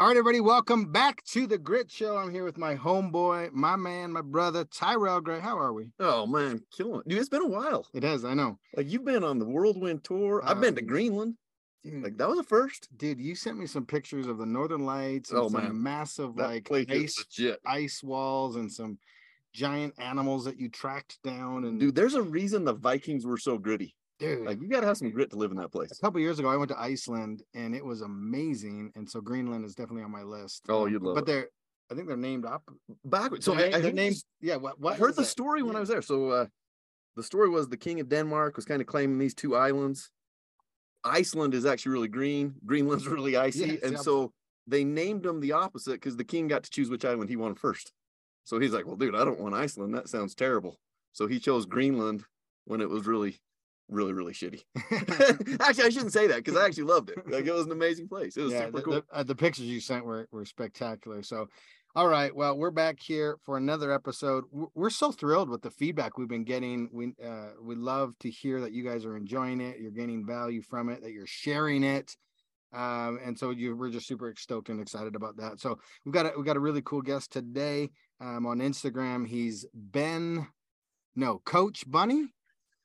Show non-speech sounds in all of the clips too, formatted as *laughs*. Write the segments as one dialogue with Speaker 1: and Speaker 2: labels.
Speaker 1: All right, everybody, welcome back to the Grit Show. I'm here with my homeboy, my man, my brother, Tyrell Gray. How are we?
Speaker 2: Oh man, killing it. Dude, it's been a while.
Speaker 1: It has, I know.
Speaker 2: Like you've been on the whirlwind tour. I've been to
Speaker 1: Um,
Speaker 2: Greenland.
Speaker 1: Dude,
Speaker 2: Like that was a first.
Speaker 1: dude, you sent me some pictures of the Northern Lights and
Speaker 2: Oh,
Speaker 1: some
Speaker 2: man.
Speaker 1: massive
Speaker 2: That
Speaker 1: like ice,
Speaker 2: legit.
Speaker 1: ice walls and some giant animals that you tracked down. And
Speaker 2: Dude, there's a reason the Vikings were so gritty.
Speaker 1: Dude,
Speaker 2: Like you gotta have some grit to live in that place.
Speaker 1: a couple years ago, I went to Iceland and it was amazing. And so Greenland is definitely on my list.
Speaker 2: Oh,
Speaker 1: Um,
Speaker 2: you'd love
Speaker 1: but
Speaker 2: it.
Speaker 1: they're, I think they're named up.
Speaker 2: Backwards. So
Speaker 1: they're
Speaker 2: I, I
Speaker 1: they're named. Yeah, what?
Speaker 2: I
Speaker 1: what
Speaker 2: heard the
Speaker 1: that?
Speaker 2: story when I was there. So uh the story was the king of Denmark was kind of claiming these two islands. Iceland is actually really green, Greenland's *laughs* really icy.
Speaker 1: Yeah,
Speaker 2: and so they named them the opposite because the king got to choose which island he wanted first. So he's like, Well, dude, I don't want Iceland. That sounds terrible. So he chose Greenland when it was really, really, really shitty. *laughs* *laughs* actually, I shouldn't say that because I actually loved it. Like it was an amazing place. It was
Speaker 1: yeah,
Speaker 2: super
Speaker 1: the,
Speaker 2: cool.
Speaker 1: the, uh, the pictures you sent were, were spectacular. So, all right, well, we're back here for another episode. We're, we're so thrilled with the feedback we've been getting. We uh, we love to hear that you guys are enjoying it, you're gaining value from it, that you're sharing it, um, and so you we're just super stoked and excited about that. So we've got a, we got a really cool guest today um, on Instagram. He's Ben, no, Coach Bunny.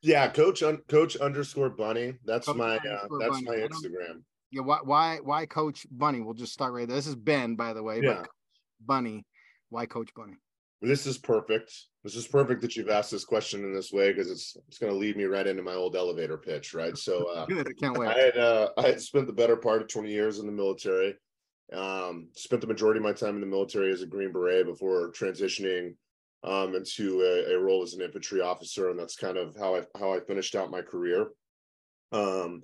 Speaker 3: Yeah, coach un, coach underscore bunny. That's
Speaker 1: Coach
Speaker 3: my uh, that's
Speaker 1: Bunny.
Speaker 3: my Instagram.
Speaker 1: Yeah, why why why Coach Bunny? We'll just start right there. This is Ben, by the way.
Speaker 3: Yeah.
Speaker 1: Bunny, why Coach Bunny?
Speaker 3: This is perfect. This is perfect that you've asked this question in this way because it's it's going to lead me right into my old elevator pitch, right? So uh, *laughs*
Speaker 1: Good. I can't wait.
Speaker 3: I had uh, I had spent the better part of 20 years in the military. Um, spent the majority of my time in the military as a Green Beret before transitioning um, into a, a role as an infantry officer, and that's kind of how I how I finished out my career. Um,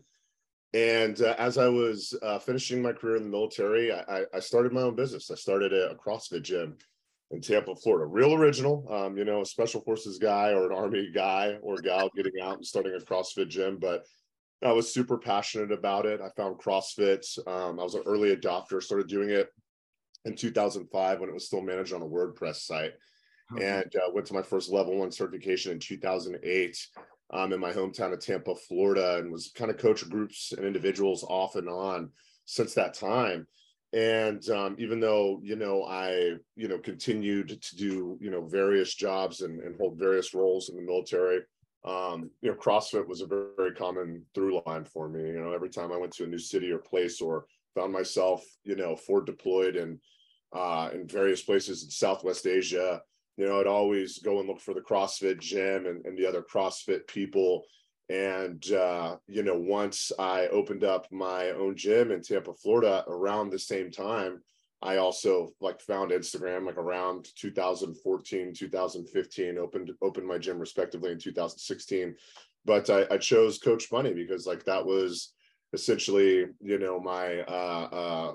Speaker 3: and uh, as I was uh, finishing my career in the military, I, I- started my own business. I started a, a CrossFit gym in Tampa, Florida. Real original, um, you know, a special forces guy or an army guy or gal getting out and starting a CrossFit gym, but I was super passionate about it. I found CrossFit. Um, I was an early adopter, started doing it in 2005 when it was still managed on a WordPress site and uh, went to my first level one certification in 2008 um, in my hometown of Tampa, Florida, and was kind of coach groups and individuals off and on since that time. And um, even though you know I you know continued to do you know various jobs and, and hold various roles in the military, um, you know CrossFit was a very, very common through line for me. You know every time I went to a new city or place or found myself you know forward deployed and uh, in various places in Southwest Asia, you know, I'd always go and look for the CrossFit gym and, and the other CrossFit people. And, uh, you know, once I opened up my own gym in Tampa, Florida around the same time, I also like found Instagram like around 2014, 2015, opened, opened my gym respectively in 2016. But I, I chose Coach Bunny because like that was essentially, you know, my, uh, uh,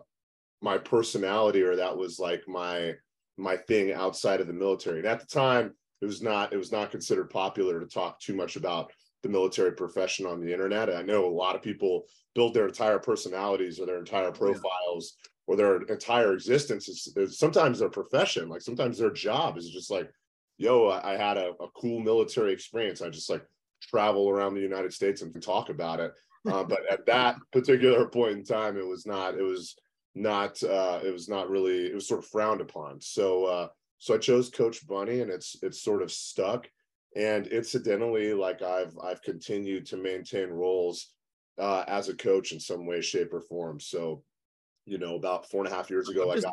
Speaker 3: my personality or that was like my, my thing outside of the military. And at the time, it was not it was not considered popular to talk too much about the military profession on the internet. I know a lot of people build their entire personalities or their entire profiles or their entire existence is, is sometimes their profession, like sometimes their job is just like, yo, I, I had a, a cool military experience. I just like travel around the United States and talk about it. Uh, but at that particular point in time, it was not. It was not uh it was not really it was sort of frowned upon. So uh so i chose coach bunny and it's it's sort of stuck. And incidentally like i've i've continued to maintain roles uh as a coach in some way shape or form. So you know about four and a half years ago
Speaker 2: I'm
Speaker 3: i got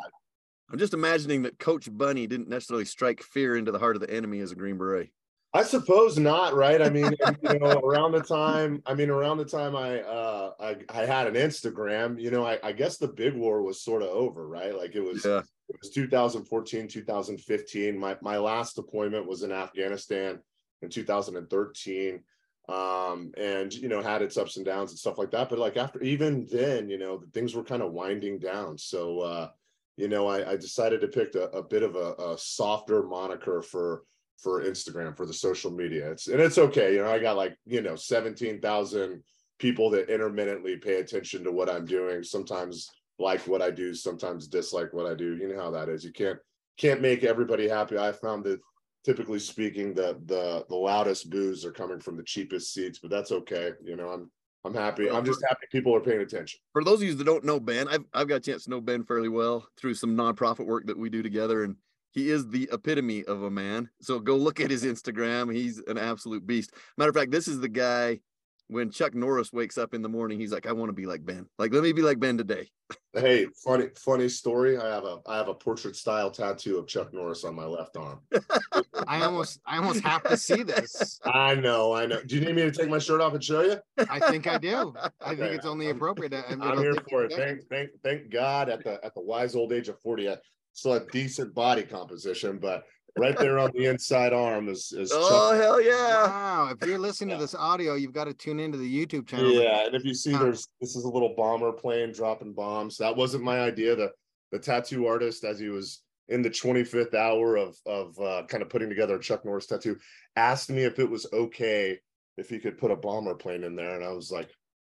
Speaker 2: I'm just imagining that Coach Bunny didn't necessarily strike fear into the heart of the enemy as a Green Beret.
Speaker 3: I suppose not, right? I mean, you know, around the time, I mean, around the time I uh I, I had an Instagram, you know, I, I guess the big war was sort of over, right? Like it was
Speaker 2: Yeah.
Speaker 3: it was 2014, 2015. My my last deployment was in Afghanistan in 2013. Um, and you know, had its ups and downs and stuff like that. But like after even then, you know, things were kind of winding down. So uh, you know, I, I decided to pick a, a bit of a, a softer moniker for for Instagram for the social media. It's and it's okay. You know, I got like, you know, 17,000 people that intermittently pay attention to what I'm doing. Sometimes like what I do, sometimes dislike what I do. You know how that is. You can't can't make everybody happy. I found that typically speaking, the the the loudest boos are coming from the cheapest seats, but that's okay. You know, I'm I'm happy. I'm just happy people are paying attention.
Speaker 2: For those of you that don't know Ben, I've I've got a chance to know Ben fairly well through some nonprofit work that we do together, and he is the epitome of a man. So go look at his Instagram. He's an absolute beast. Matter of fact, this is the guy when Chuck Norris wakes up in the morning, he's like, I want to be like Ben. Like, let me be like Ben today. *laughs*
Speaker 3: Hey, funny, funny story. I have a I have a portrait style tattoo of Chuck Norris on my left arm. *laughs*
Speaker 1: I almost I almost have to see this. *laughs*
Speaker 3: I know, I know. Do you need me to take my shirt off and show you?
Speaker 1: I think I do. I think it's only
Speaker 3: I'm-
Speaker 1: appropriate.
Speaker 3: I'm here for it. Thank, thank, thank God at the at the wise old age of 40, I still have decent body composition, but right there on the inside arm is is
Speaker 2: Oh
Speaker 3: Chuck.
Speaker 2: hell yeah!
Speaker 1: Wow. If you're listening
Speaker 3: Yeah.
Speaker 1: to this audio, you've got to tune into the YouTube channel.
Speaker 3: Yeah, and if you see there's this is a little bomber plane dropping bombs. That wasn't my idea. The the tattoo artist, as he was in the 25th hour of of uh, kind of putting together a Chuck Norris tattoo, asked me if it was okay if he could put a bomber plane in there, and I was like,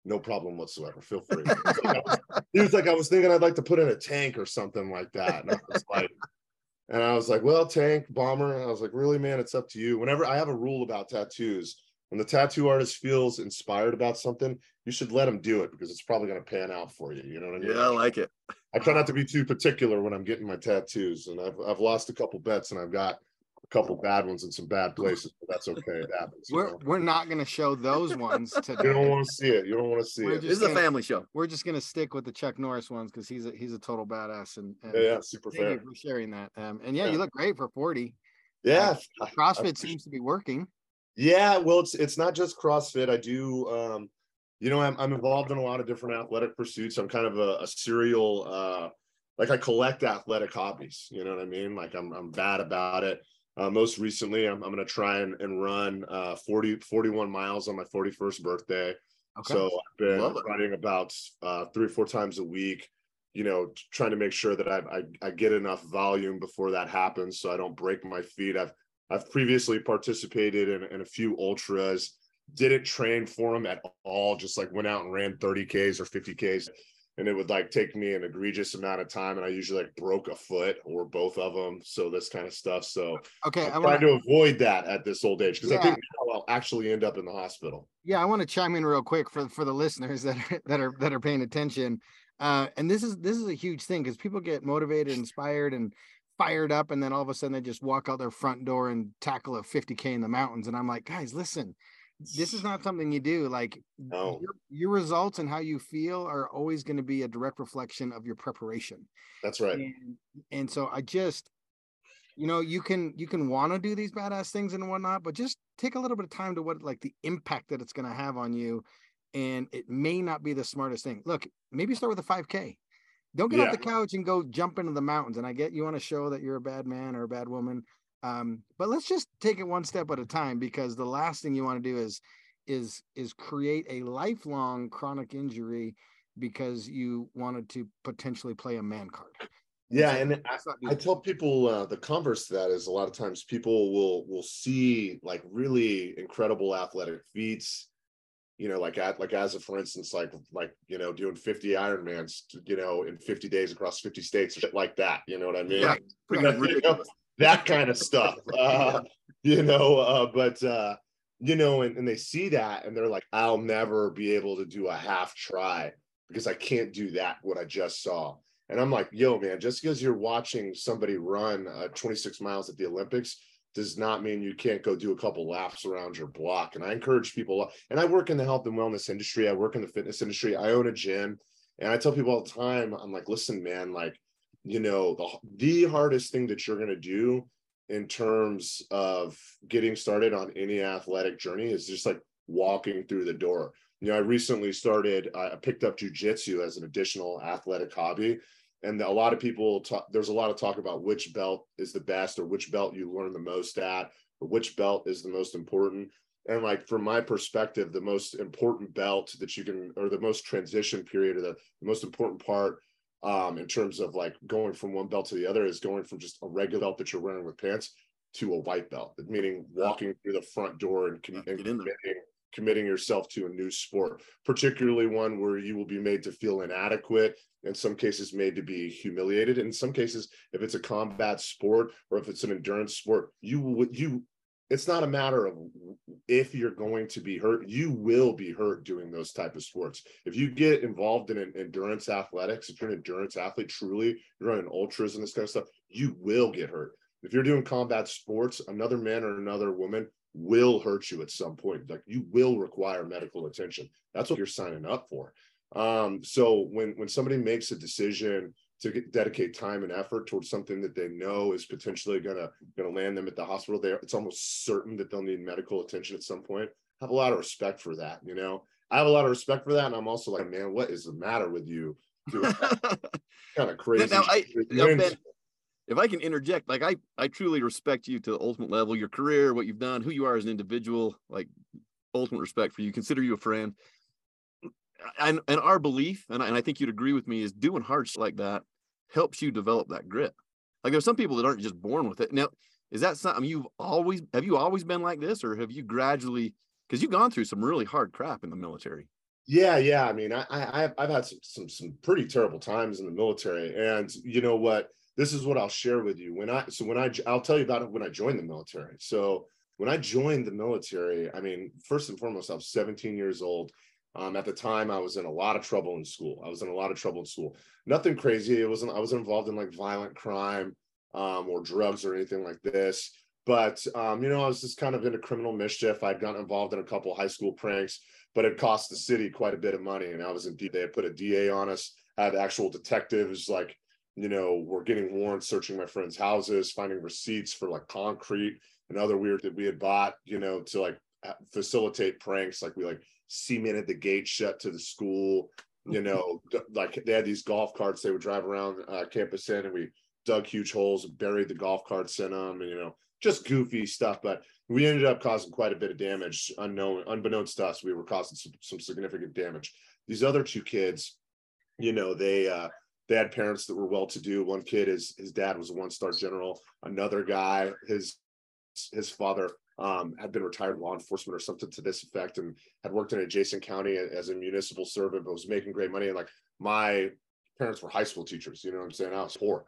Speaker 3: no problem whatsoever. Feel free. He was like, I was, *laughs* he was like, I was thinking I'd like to put in a tank or something like that, and I was like. And I was like, well, tank, bomber. And I was like, really, man, it's up to you. Whenever I have a rule about tattoos, when the tattoo artist feels inspired about something, you should let him do it because it's probably going to pan out for you. You know what I mean?
Speaker 2: Yeah, I like it.
Speaker 3: I try not to be too particular when I'm getting my tattoos, and I've I've lost a couple bets, and I've got couple bad ones in some bad places, but that's okay. It happens.
Speaker 1: We're
Speaker 3: know?
Speaker 1: we're not going to show those ones today.
Speaker 3: you don't *laughs* want to see it. You don't want to see
Speaker 1: We're
Speaker 3: it.
Speaker 1: just
Speaker 2: This is a family show.
Speaker 1: We're just going to stick with the Chuck Norris ones because he's a he's a total badass. And, and
Speaker 3: Yeah, yeah, super
Speaker 1: thank you for sharing that. Um, and yeah,
Speaker 3: Yeah.
Speaker 1: you look great for 40.
Speaker 3: Yeah,
Speaker 1: CrossFit seems to be working.
Speaker 3: Yeah, well, it's it's not just CrossFit. I do, um, you know, I'm I'm involved in a lot of different athletic pursuits. I'm kind of a, a serial, uh, like I collect athletic hobbies. You know what I mean? Like I'm I'm bad about it. Uh, most recently, I'm I'm gonna try and, and run uh 40 41 miles on my 41st birthday.
Speaker 1: Okay.
Speaker 3: So I've been running about uh, three or four times a week. You know, trying to make sure that I, I I get enough volume before that happens, so I don't break my feet. I've I've previously participated in, in a few ultras. Didn't train for them at all. Just like went out and ran 30 Ks or 50 Ks, and it would like take me an egregious amount of time, and I usually like broke a foot or both of them. So this kind of stuff. So
Speaker 1: okay.
Speaker 3: I'm
Speaker 1: I
Speaker 3: trying to avoid that at this old age because I think I'll actually end up in the hospital.
Speaker 1: yeah, I want to chime in real quick for for the listeners that are that are that are paying attention. Uh, and this is this is a huge thing because people get motivated, inspired, and fired up, and then all of a sudden they just walk out their front door and tackle a 50k in the mountains. And I'm like, guys, listen, this is not something you do. Like
Speaker 3: No.
Speaker 1: your, your results and how you feel are always going to be a direct reflection of your preparation.
Speaker 3: That's right.
Speaker 1: and and so i just you know you can you can want to do these badass things and whatnot but just take a little bit of time to what like the impact that it's going to have on you and it may not be the smartest thing look maybe start with a 5k don't get
Speaker 3: Yeah.
Speaker 1: off the couch and go jump into the mountains and i get you want to show that you're a bad man or a bad woman um but let's just take it one step at a time because the last thing you want to do is is is create a lifelong chronic injury because you wanted to potentially play a man card
Speaker 3: Yeah,
Speaker 1: So
Speaker 3: and I,
Speaker 1: let's not do
Speaker 3: I tell people uh, the converse to that is a lot of times people will will see like really incredible athletic feats, you know, like at like as a for instance, like like you know doing 50 Ironmans, you know, in 50 days across 50 states, shit like that. You know what I mean?
Speaker 2: Yeah, *laughs*
Speaker 1: Right.
Speaker 3: You know. That kind of stuff. *laughs* Uh, you know, uh, but uh, you know, and, and they see that and they're like, I'll never be able to do a half tri because I can't do that what I just saw. And I'm like, yo, man, just because you're watching somebody run uh, 26 miles at the Olympics does not mean you can't go do a couple laps around your block. And I encourage people, and I work in the health and wellness industry, I work in the fitness industry, I own a gym. And I tell people all the time, I'm like, listen, man, like, you know, the, the hardest thing that you're going to do in terms of getting started on any athletic journey is just like walking through the door. You know, I recently started, I picked up jujitsu as an additional athletic hobby. And a lot of people talk, there's a lot of talk about which belt is the best or which belt you learn the most at or which belt is the most important. And like from my perspective, the most important belt that you can, or the most transition period, or the, the most important part um, in terms of like going from one belt to the other is going from just a regular belt that you're wearing with pants to a white belt, meaning walking through the front door and, com- and
Speaker 2: get in there.
Speaker 3: committing, committing yourself to a new sport, particularly one where you will be made to feel inadequate, in some cases made to be humiliated. In some cases, if it's a combat sport or if it's an endurance sport, you would you it's not a matter of if you're going to be hurt you will be hurt doing those type of sports. If you get involved in an endurance athletics if you're an endurance athlete truly you're running ultras and this kind of stuff you will get hurt. If you're doing combat sports another man or another woman will hurt you at some point. Like you will require medical attention. That's what you're signing up for. Um so when when somebody makes a decision to get, dedicate time and effort towards something that they know is potentially gonna gonna land them at the hospital. There, it's almost certain that they'll need medical attention at some point. I have a lot of respect for that. You know, I have a lot of respect for that, and I'm also like, man, what is the matter with you? *laughs* kind of crazy. Now, I,
Speaker 2: ben, if I can interject, like I, I truly respect you to the ultimate level, your career, what you've done, who you are as an individual, like ultimate respect for you. Consider you a friend and and our belief, and I, and I think you'd agree with me, is doing hard like that helps you develop that grit. Like there's some people that aren't just born with it. Now, is that something you've always have you always been like this, or have you gradually? Because you've gone through some really hard crap in the military.
Speaker 3: Yeah, yeah. I mean, I, I I've had some, some some pretty terrible times in the military, and you know what? This is what I'll share with you. When I so when I I'll tell you about it when I joined the military. So when I joined the military, I mean, first and foremost, I was 17 years old. Um, at the time, I was in a lot of trouble in school. I was in a lot of trouble in school. Nothing crazy. It wasn't. I wasn't involved in like violent crime um, or drugs or anything like this. But um, you know, I was just kind of into criminal mischief. I'd gotten involved in a couple high school pranks, but it cost the city quite a bit of money. And I was in. They had put a DA on us. Had actual detectives like you know, we're getting warrants searching my friends' houses, finding receipts for like concrete and other weird that we had bought, you know, to like facilitate pranks. Like we like cemented the gate shut to the school. *laughs* You know, like they had these golf carts they would drive around uh, campus in, and we dug huge holes and buried the golf carts in them, and you know, just goofy stuff. But we ended up causing quite a bit of damage, unknown, unbeknownst to us. We were causing some, some significant damage. These other two kids, you know, they uh, they had parents that were well to do. One kid, his his dad was a one star general. Another guy, his his father um, had been retired law enforcement or something to this effect and had worked in adjacent county as a municipal servant, but was making great money. And like my parents were high school teachers, you know what I'm saying? I was poor.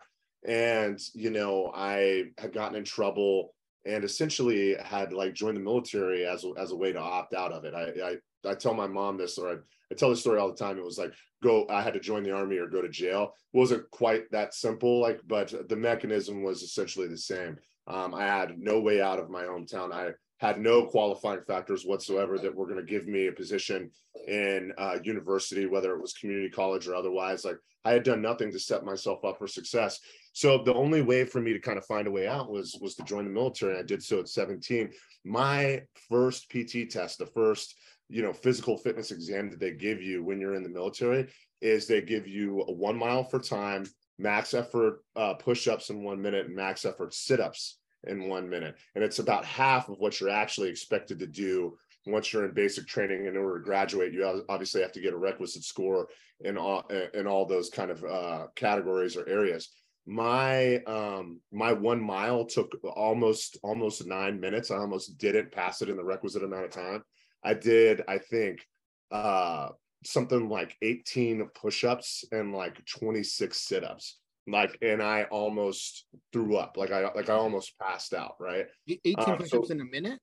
Speaker 3: And, you know, I had gotten in trouble and essentially had like joined the military as a, as a way to opt out of it. I, I, I tell my mom this, or I, I tell this story all the time. It was like, go, I had to join the army or go to jail. It wasn't quite that simple, like, but the mechanism was essentially the same. Um, I had no way out of my hometown. I had no qualifying factors whatsoever that were going to give me a position in uh, university, whether it was community college or otherwise. Like I had done nothing to set myself up for success. So the only way for me to kind of find a way out was was to join the military. and I did so at 17. My first PT test, the first you know physical fitness exam that they give you when you're in the military, is they give you a one mile for time, max effort uh, push-ups in one minute, and max effort sit-ups in one minute. And it's about half of what you're actually expected to do once you're in basic training. In order to graduate, you obviously have to get a requisite score in all in all those kind of uh, categories or areas. My um, my one mile took almost almost nine minutes. I almost didn't pass it in the requisite amount of time. I did, I think, uh, something like 18 push-ups and like 26 sit-ups. Like and i almost threw up. Like i like i almost passed out right?
Speaker 1: 18 um, push-ups so, in a minute?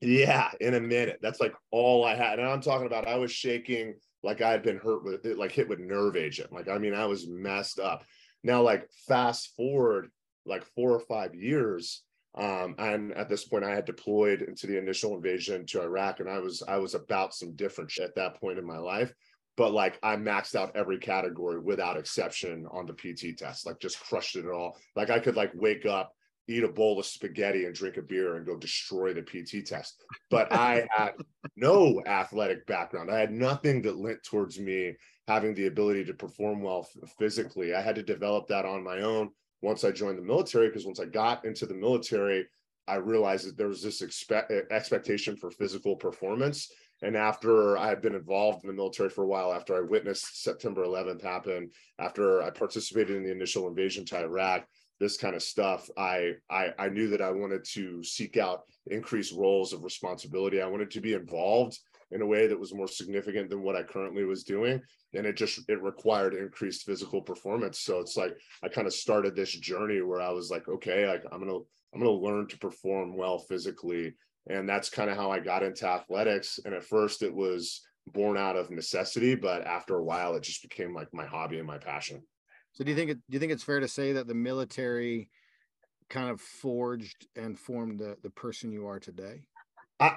Speaker 3: Yeah in a minute. That's like all i had. And i'm talking about i was shaking like i had been hurt with it like hit with nerve agent. Like i mean i was messed up. Now like fast forward like four or five years um, and at this point i had deployed into the initial invasion to iraq and i was i was about some different shit at that point in my life but like I maxed out every category without exception on the PT test, like just crushed it all. Like I could like wake up, eat a bowl of spaghetti and drink a beer and go destroy the PT test. But I *laughs* had no athletic background. I had nothing that lent towards me having the ability to perform well physically. I had to develop that on my own once I joined the military because once I got into the military, I realized that there was this expect eh, expectation for physical performance. And after I had been involved in the military for a while, after I witnessed September 11th happen, after I participated in the initial invasion to Iraq, this kind of stuff, I, I I knew that I wanted to seek out increased roles of responsibility. I wanted to be involved in a way that was more significant than what I currently was doing. And it just it required increased physical performance. So it's like I kind of started this journey where I was like, okay, I, I'm gonna I'm gonna learn to perform well physically. And that's kind of how I got into athletics. And at first it was born out of necessity, but after a while it just became like my hobby and my passion.
Speaker 1: So do you think it do you think it's fair to say that the military kind of forged and formed the the person you are today?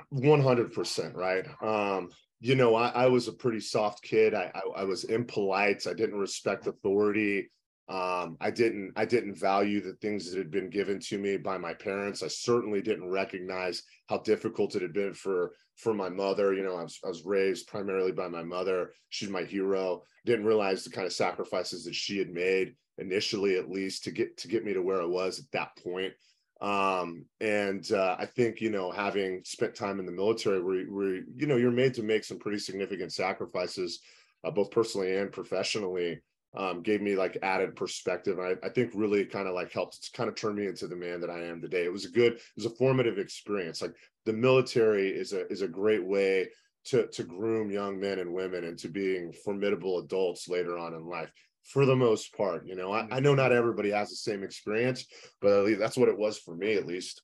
Speaker 3: One hundred percent, right? Um, you know, I, I, was a pretty soft kid. I, I, I was impolite. I didn't respect authority. Um, I didn't I didn't value the things that had been given to me by my parents. I certainly didn't recognize how difficult it had been for for my mother. You know, I was, I was raised primarily by my mother. She's my hero. Didn't realize the kind of sacrifices that she had made initially, at least, to get to get me to where I was at that point. Um, and uh, I think you know, having spent time in the military, where, where you know you're made to make some pretty significant sacrifices, uh, both personally and professionally um, gave me like added perspective. I, I think really kind of like helped kind of turn me into the man that I am today. It was a good, it was a formative experience. Like the military is a is a great way to to groom young men and women into being formidable adults later on in life. For the most part, you know, I, I know not everybody has the same experience, but at least that's what it was for me, at least.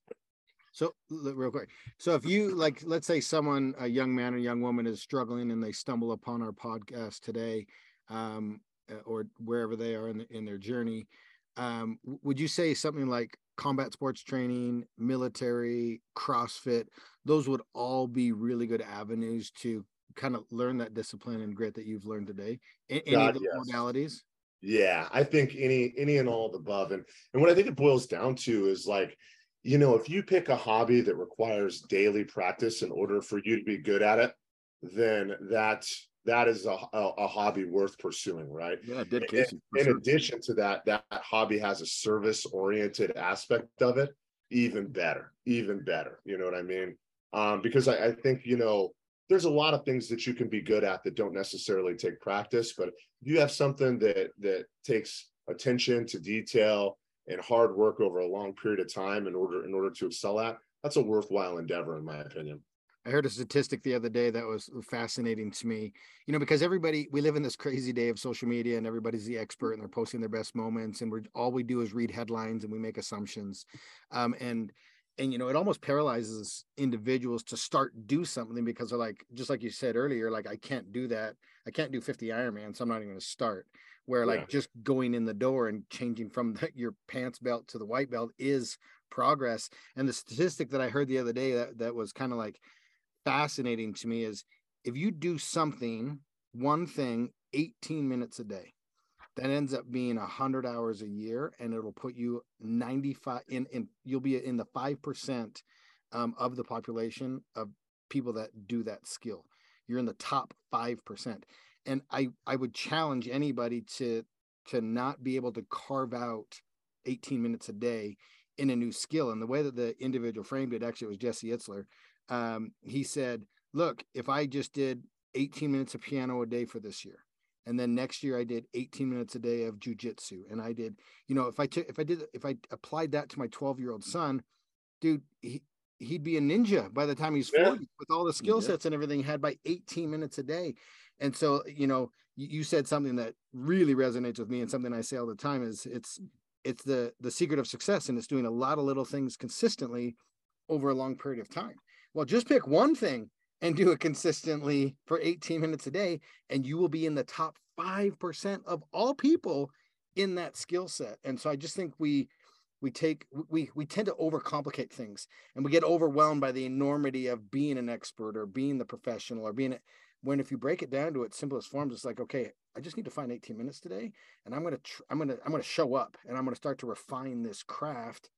Speaker 1: So real quick. So if you like, let's say someone, a young man or young woman is struggling and they stumble upon our podcast today, um, or wherever they are in, the, in their journey. Um, would you say something like combat sports training, military, CrossFit? Those would all be really good avenues to kind of learn that discipline and grit that you've learned today. Any God, of the yes. modalities?
Speaker 3: Yeah, I think any any and all of the above. And and what I think it boils down to is like, you know, if you pick a hobby that requires daily practice in order for you to be good at it, then that's that is a, a, a, hobby worth pursuing, right?
Speaker 2: Yeah, dedication.
Speaker 3: In, in sure. addition to that, that hobby has a service oriented aspect of it, even better, even better. You know what I mean? Um, because I, I think, you know, there's a lot of things that you can be good at that don't necessarily take practice, but if you have something that that takes attention to detail and hard work over a long period of time in order in order to excel at, that's a worthwhile endeavor, in my opinion.
Speaker 1: I heard a statistic the other day that was fascinating to me. You know, because everybody we live in this crazy day of social media and everybody's the expert and they're posting their best moments and we're all we do is read headlines and we make assumptions. Um, and and you know, it almost paralyzes individuals to start do something because they're like, just like you said earlier, like I can't do that. I can't do 50 Ironman, so I'm not even gonna start. Where like yeah. just going in the door and changing from *laughs* the, your pants belt to the white belt is progress. And the statistic that I heard the other day that, that was kind of like fascinating to me is if you do something, one thing, 18 minutes a day, that ends up being 100 hours a year and it'll put you 95 in, in you'll be in the 5% um, of the population of people that do that skill. You're in the top 5% and i i would challenge anybody to to not be able to carve out 18 minutes a day in a new skill. And the way that the individual framed it actually was jesse itzler um, he said, look, if I just did 18 minutes of piano a day for this year, and then next year I did 18 minutes a day of jujitsu, and I did, you know, if I took, if I did, if I applied that to my 12 year old son, dude, he, he'd be a ninja by the time he's 40 yeah. with all the skill sets yeah. and everything had by 18 minutes a day. And so, you know, you, you said something that really resonates with me and something I say all the time is it's, it's the, the secret of success. And it's doing a lot of little things consistently over a long period of time. Well, just pick one thing and do it consistently for 18 minutes a day, and you will be in the top 5% of all people in that skill set. And so I just think we we take we we tend to overcomplicate things and we get overwhelmed by the enormity of being an expert or being the professional or being a, when if you break it down to its simplest forms it's like okay i just need to find 18 minutes today and i'm going to tr- i'm going to i'm going to show up and i'm going to start to refine this craft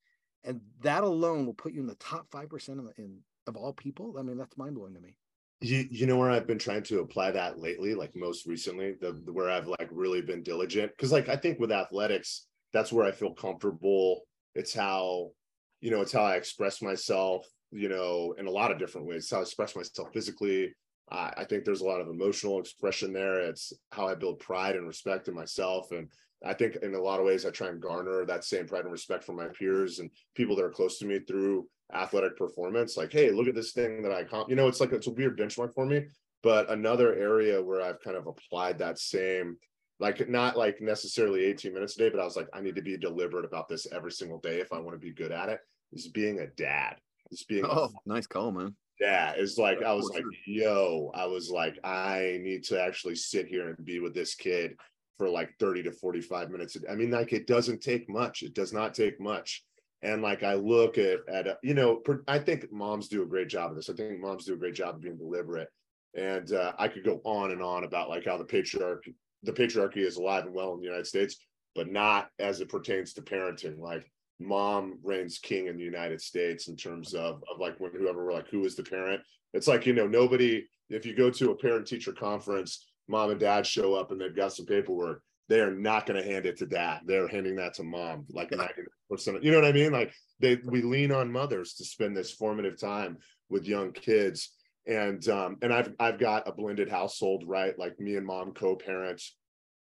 Speaker 1: and that alone will put you in the top 5% in, in of all people. I mean, that's mind blowing to me.
Speaker 3: You, you know where I've been trying to apply that lately, like most recently, the, the where I've like really been diligent. Cause like I think with athletics, that's where I feel comfortable. It's how, you know, it's how I express myself, you know, in a lot of different ways. It's how I express myself physically. Uh, I think there's a lot of emotional expression there. It's how I build pride and respect in myself. And I think in a lot of ways, I try and garner that same pride and respect from my peers and people that are close to me through athletic performance. Like, hey, look at this thing that I, comp-. you know, it's like it's a weird benchmark for me. But another area where I've kind of applied that same, like not like necessarily 18 minutes a day, but I was like, I need to be deliberate about this every single day if I want to be good at it, is being a dad. Is being
Speaker 2: oh, nice call, man.
Speaker 3: Yeah, it's like I was like, yo, I was like, I need to actually sit here and be with this kid for like 30 to 45 minutes. I mean, like it doesn't take much. It does not take much. And like I look at at you know, I think moms do a great job of this. I think moms do a great job of being deliberate and uh, I could go on and on about like how the patriarchy the patriarchy is alive and well in the United States, but not as it pertains to parenting. Like mom reigns king in the United States in terms of of like when whoever we're like who is the parent. It's like you know nobody. If you go to a parent teacher conference, mom and dad show up and they've got some paperwork. They are not going to hand it to dad. They're handing that to mom, like ninety percent. You know what I mean? Like they we lean on mothers to spend this formative time with young kids and um and i've i've got a blended household right like me and mom co-parents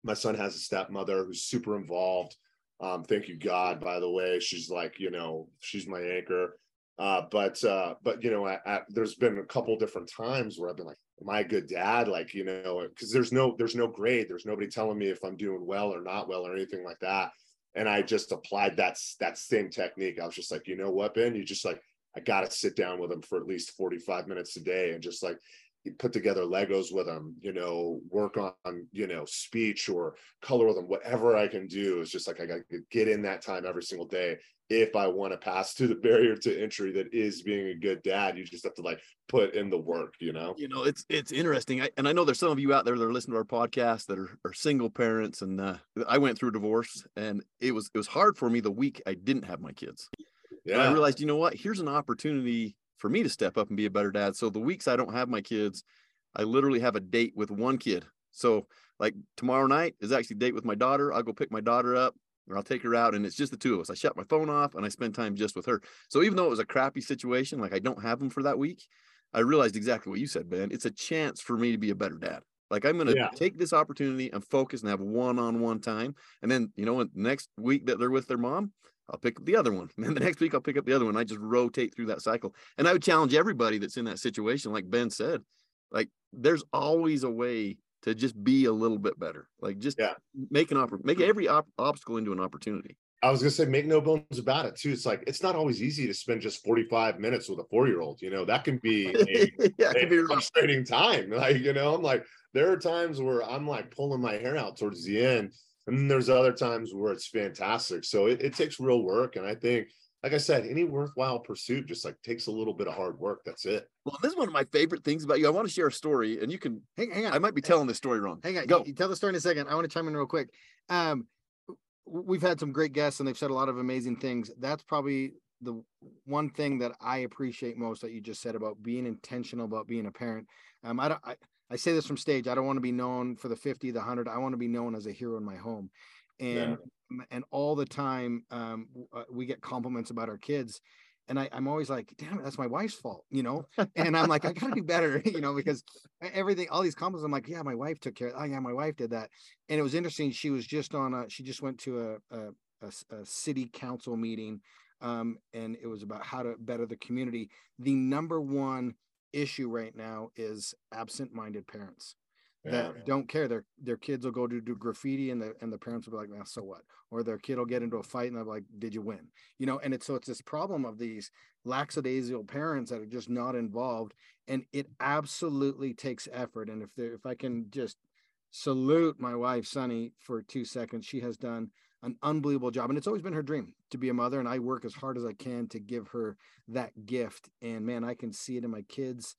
Speaker 3: my son has a stepmother who's super involved um thank you god by the way she's like you know she's my anchor uh but uh but you know I, I, there's been a couple different times where i've been like am i a good dad? Like you know because there's no there's no grade. There's nobody telling me if i'm doing well or not well or anything like that. And i just applied that that same technique. I was just like you know what ben? You just like I got to sit down with them for at least 45 minutes a day and just like put together Legos with them, you know, work on, you know, speech or color with them, whatever I can do. Is just like I got to get in that time every single day. If I want to pass through the barrier to entry that is being a good dad, you just have to like put in the work, you know?
Speaker 2: You know, it's it's interesting. I, and I know there's some of you out there that are listening to our podcast that are, are single parents. And uh, I went through a divorce and it was it was hard for me the week I didn't have my kids. Yeah. And I realized, you know what? Here's an opportunity for me to step up and be a better dad. So the weeks I don't have my kids, I literally have a date with one kid. So like tomorrow night is actually date with my daughter. I'll go pick my daughter up or I'll take her out and it's just the two of us. I shut my phone off and I spend time just with her. So even though it was a crappy situation, like I don't have them for that week, I realized exactly what you said, Ben. It's a chance for me to be a better dad. Like I'm gonna yeah. take this opportunity and focus and have one-on-one time. And then you know, next week that they're with their mom, I'll pick up the other one. *laughs* And then the next week I'll pick up the other one. I just rotate through that cycle. And I would challenge everybody that's in that situation, like Ben said, like there's always a way to just be a little bit better. Like just yeah. make an offer, make every op- obstacle into an opportunity.
Speaker 3: I was gonna say, make no bones about it too. It's like it's not always easy to spend just 45 minutes with a four-year-old. You know, that can be *laughs* a, yeah, can be frustrating time. *laughs* Like, you know, I'm like, there are times where I'm like pulling my hair out towards the end and then there's other times where it's fantastic. So it, it takes real work. And I think, like I said, any worthwhile pursuit just like takes a little bit of hard work. That's it.
Speaker 2: Well, this is one of my favorite things about you. I want to share a story, and you can hang, hang on. I might be telling this story wrong.
Speaker 1: Hang on, go. You, you tell the story in a second. I want to chime in real quick. Um, we've had some great guests, and they've said a lot of amazing things. That's probably the one thing that I appreciate most that you just said about being intentional about being a parent. Um, I don't. I, I say this from stage. I don't want to be known for the 50, the 100. I want to be known as a hero in my home. And yeah. and all the time um, uh, we get compliments about our kids and I, am always like, damn it, that's my wife's fault, you know? And I'm like, I gotta do better, *laughs* you know, because everything, all these compliments, I'm like, yeah, my wife took care. Of, Oh yeah, my wife did that. And it was interesting. She was just on a, she just went to a, a, a, a city council meeting um, and it was about how to better the community. The number one issue right now is absent-minded parents yeah, that man. don't care. Their their kids will go to do graffiti and the and the parents will be like, nah, so what? Or their kid will get into a fight and they're like, Did you win? You know, and it's so it's this problem of these lackadaisical parents that are just not involved. And it absolutely takes effort. And if there if I can just salute my wife, Sunny, for two seconds, she has done an unbelievable job. And it's always been her dream to be a mother. And I work as hard as I can to give her that gift. And man, I can see it in my kids.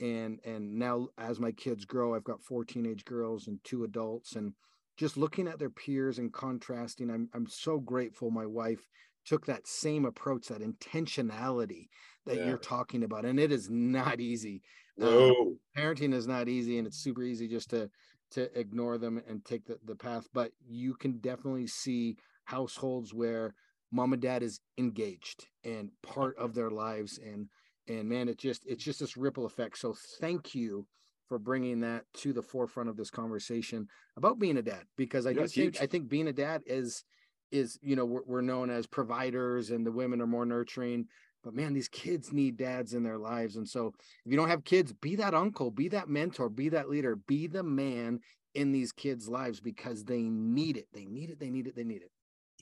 Speaker 1: And and now as my kids grow, I've got four teenage girls and two adults. And just looking at their peers and contrasting, I'm I'm so grateful my wife took that same approach, that intentionality that yeah. you're talking about. And it is not easy. Um, no. Um, parenting is not easy and it's super easy just to to ignore them and take the, the path but you can definitely see households where mom and dad is engaged and part of their lives and and man it just it's just this ripple effect so thank you for bringing that to the forefront of this conversation about being a dad because i yeah, think huge. i think being a dad is is you know we're, we're known as providers and the women are more nurturing but man, these kids need dads in their lives. And so if you don't have kids, be that uncle, be that mentor, be that leader, be the man in these kids' lives because they need it. They need it. They need it. They need it.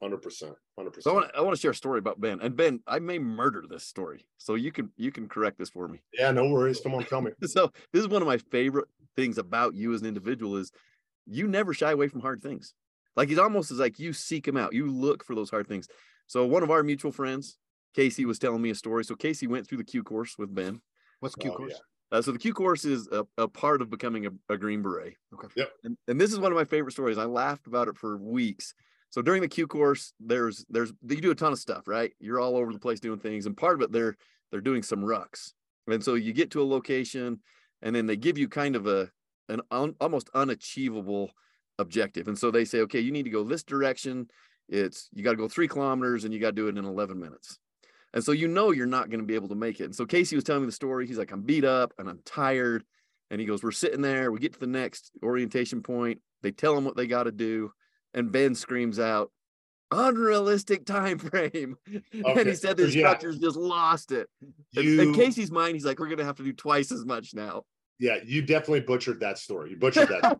Speaker 3: Hundred percent, hundred
Speaker 2: So I
Speaker 3: percent.
Speaker 2: want, I want to share a story about Ben. And Ben, I may murder this story. So you can you can correct this for me.
Speaker 3: Yeah, no worries. Come on, tell me. *laughs*
Speaker 2: So this is one of my favorite things about you as an individual is you never shy away from hard things. Like it's almost as like you seek them out. You look for those hard things. So one of our mutual friends, Casey, was telling me a story. So Casey went through the Q course with Ben.
Speaker 1: What's Q
Speaker 3: Oh,
Speaker 1: course?
Speaker 3: yeah.
Speaker 2: Uh, so the Q course is a, a part of becoming a, a Green Beret.
Speaker 1: Okay.
Speaker 3: Yep.
Speaker 2: And, and this is one of my favorite stories. I laughed about it for weeks. So during the Q course, there's there's you do a ton of stuff, right? You're all over the place doing things, and part of it they're they're doing some rucks. And so you get to a location, and then they give you kind of a an un, almost unachievable objective. And so they say, okay, you need to go this direction. It's you got to go three kilometers, and you got to do it in 11 minutes. And so you know you're not going to be able to make it. And so Casey was telling me the story. He's like, I'm beat up and I'm tired. And he goes, We're sitting there. We get to the next orientation point. They tell him what they got to do. And Ben screams out, unrealistic time frame. *laughs* and he said the
Speaker 3: yeah.
Speaker 2: instructors just lost it.
Speaker 3: You,
Speaker 2: in Casey's mind, he's like, We're gonna have to do twice as much now.
Speaker 3: yeah, you definitely butchered that story. You butchered that.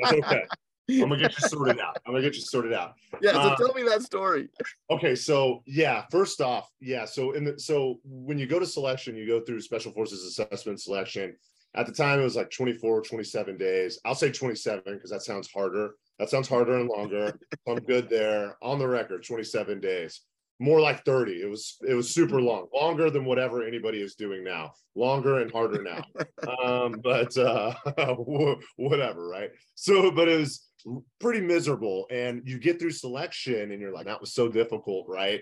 Speaker 3: That's okay. I'm gonna get you sorted out. I'm gonna get you sorted out.
Speaker 2: yeah, so
Speaker 3: Uh,
Speaker 2: tell me that story.
Speaker 3: Okay, so yeah, first off, yeah, so in the so when you go to selection, you go through special forces assessment selection. At the time, it was like 24, 27 days. I'll say 27 because that sounds harder. That sounds harder and longer. I'm good there. On the record, 27 days. More like 30. It was it was super long, longer than whatever anybody is doing now. Longer and harder now. um, but uh *laughs* whatever, right? So, but it was pretty miserable. And you get through selection and you're like, that was so difficult, right?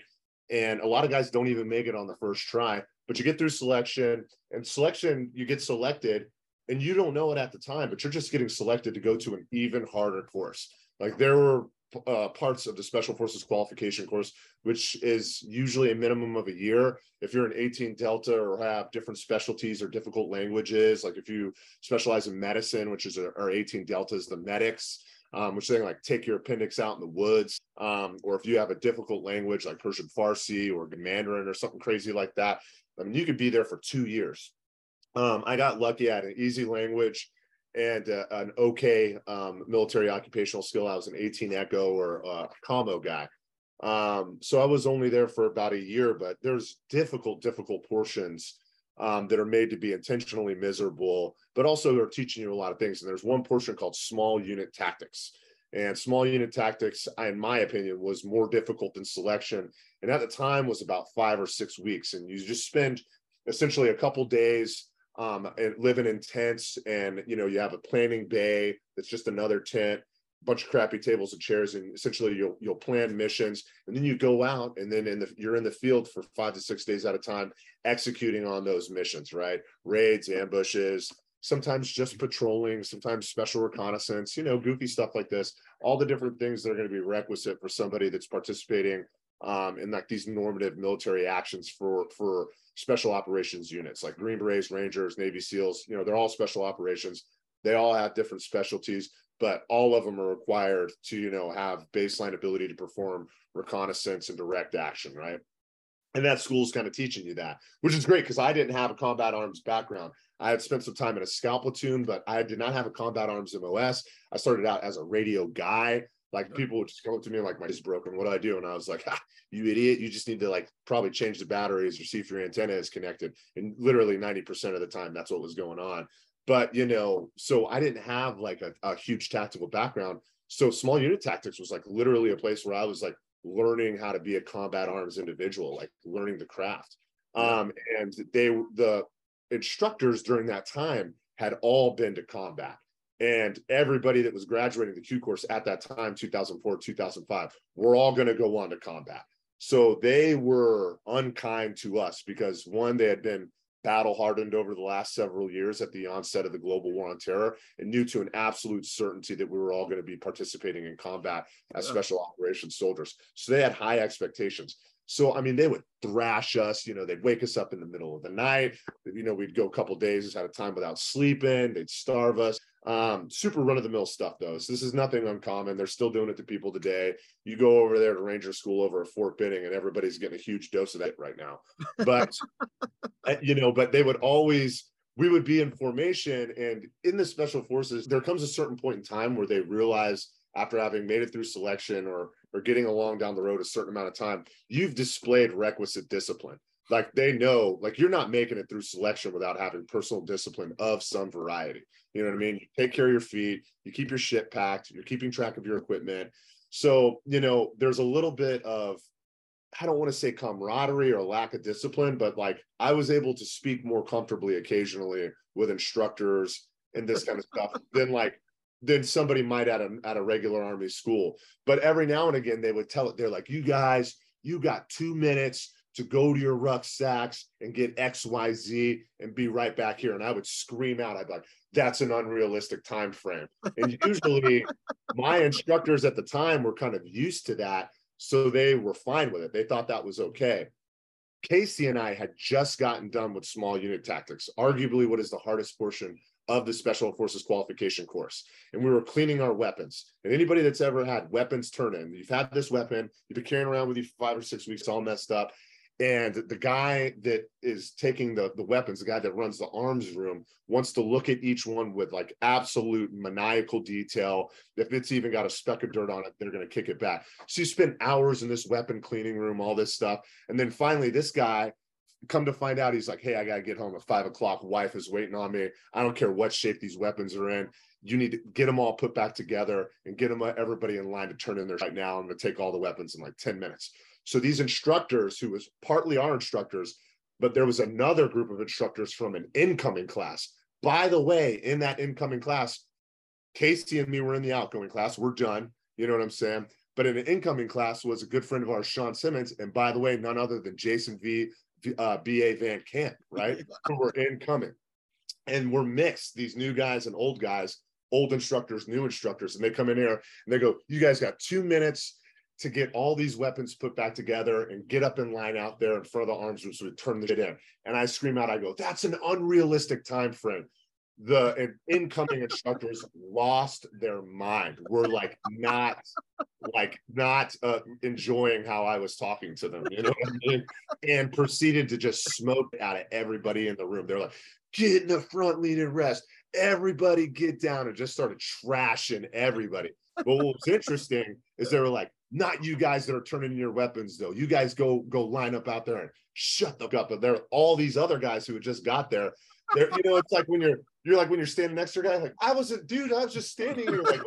Speaker 3: And a lot of guys don't even make it on the first try, but you get through selection and selection, you get selected and you don't know it at the time, but you're just getting selected to go to an even harder course. Like there were uh, parts of the Special Forces qualification course, which is usually a minimum of a year. If you're an 18 Delta or have different specialties or difficult languages, like if you specialize in medicine, which is our 18 Deltas, the medics, um, which they like take your appendix out in the woods, um, or if you have a difficult language like Persian Farsi or Mandarin or something crazy like that, I mean, you could be there for two years. Um, I got lucky at an easy language and uh, an okay um, military occupational skill. I was an 18 Echo or uh, commo guy. Um, so I was only there for about a year, but there's difficult, difficult portions um, that are made to be intentionally miserable, but also they're teaching you a lot of things. And there's one portion called small unit tactics. And small unit tactics, in my opinion, was more difficult than selection. And at the time was about five or six weeks. And you just spend essentially a couple days um, and living in tents. And, you know, you have a planning bay that's just another tent, bunch of crappy tables and chairs. And essentially you'll, you'll plan missions and then you go out and then in the, you're in the field for five to six days at a time, executing on those missions, right? Raids, ambushes, sometimes just patrolling, sometimes special reconnaissance, you know, goofy stuff like this, all the different things that are going to be requisite for somebody that's participating um, in like these normative military actions for for special operations units like Green Berets, Rangers, Navy SEALs. You know, they're all special operations. They all have different specialties, but all of them are required to you know have baseline ability to perform reconnaissance and direct action, right? And that school's kind of teaching you that, which is great because I didn't have a combat arms background. I had spent some time in a scout platoon, but I did not have a combat arms MOS. I started out as a radio guy. Like people would just come up to me and like, my is broken. What do I do? And I was like, ah, you idiot. You just need to like probably change the batteries or see if your antenna is connected. And literally 90% of the time, that's what was going on. But, you know, so I didn't have like a, a huge tactical background. So small unit tactics was like literally a place where I was like learning how to be a combat arms individual, like learning the craft. Um, and they, the instructors during that time had all been to combat and everybody that was graduating the Q course at that time, 2004, 2005, were all going to go on to combat. So they were unkind to us because one, they had been battle hardened over the last several years at the onset of the global war on terror and knew to an absolute certainty that we were all going to be participating in combat as
Speaker 2: Yeah.
Speaker 3: special operations soldiers. So they had high expectations. So, I mean, they would thrash us, you know, they'd wake us up in the middle of the night. You know, we'd go a couple days at a time without sleeping. They'd starve us. Um, super run of the mill stuff though. So this is nothing uncommon. They're still doing it to people today. You go over there to Ranger School over a Fort Benning, and everybody's getting a huge dose of that right now. But *laughs* uh, you know, but they would always we would be in formation, and in the special forces, there comes a certain point in time where they realize after having made it through selection or or getting along down the road a certain amount of time, you've displayed requisite discipline like they know like you're not making it through selection without having personal discipline of some variety you know what i mean? You take care of your feet you keep your shit packed you're keeping track of your equipment. So you know there's a little bit of i don't want to say camaraderie or lack of discipline but like i was able to speak more comfortably occasionally with instructors and this kind of stuff *laughs* than like than somebody might at a at a regular army school. But every now and again they would tell it they're like you guys you got two minutes to go to your rucksacks and get XYZ and be right back here. And I would scream out, I'd be like, that's an unrealistic time frame. And usually *laughs* my instructors at the time were kind of used to that. So they were fine with it. They thought that was okay. Casey and I had just gotten done with small unit tactics, arguably what is the hardest portion of the special forces qualification course and we were cleaning our weapons and anybody that's ever had weapons turn in you've had this weapon you've been carrying around with you for five or six weeks all messed up and the guy that is taking the, the weapons the guy that runs the arms room wants to look at each one with like absolute maniacal detail. If it's even got a speck of dirt on it they're going to kick it back. So you spend hours in this weapon cleaning room all this stuff. And then finally this guy come to find out he's like hey i gotta get home at five o'clock. Wife is waiting on me. I don't care what shape these weapons are in. You need to get them all put back together and get them uh, everybody in line to turn in there right now. I'm to take all the weapons in like 10 minutes so these instructors, who was partly our instructors, but there was another group of instructors from an incoming class. By the way, in that incoming class, Casey and me were in the outgoing class. We're done. You know what I'm saying? But in an incoming class was a good friend of ours, Sean Simmons, and by the way, none other than Jason V. Uh, B.A. Van Camp, right? *laughs* Who were incoming. And we're mixed, these new guys and old guys, old instructors, new instructors, and they come in here and they go, You guys got two minutes to get all these weapons put back together and get up in line out there in front of the arms room so we turn the shit in. And I scream out, I go, that's an unrealistic time frame. The incoming instructors lost their mind. We're like not like not uh, enjoying how I was talking to them, you know what I mean? And proceeded to just smoke out of everybody in the room. They're like, get in the front lead and rest. Everybody get down and just started trashing everybody. But what was interesting is they were like, not you guys that are turning in your weapons though. You guys go go line up out there and shut the up. But there are all these other guys who just got there. There, you know, it's like when you're you're like when you're standing next to a guy, like I wasn't, dude, I was just standing here, like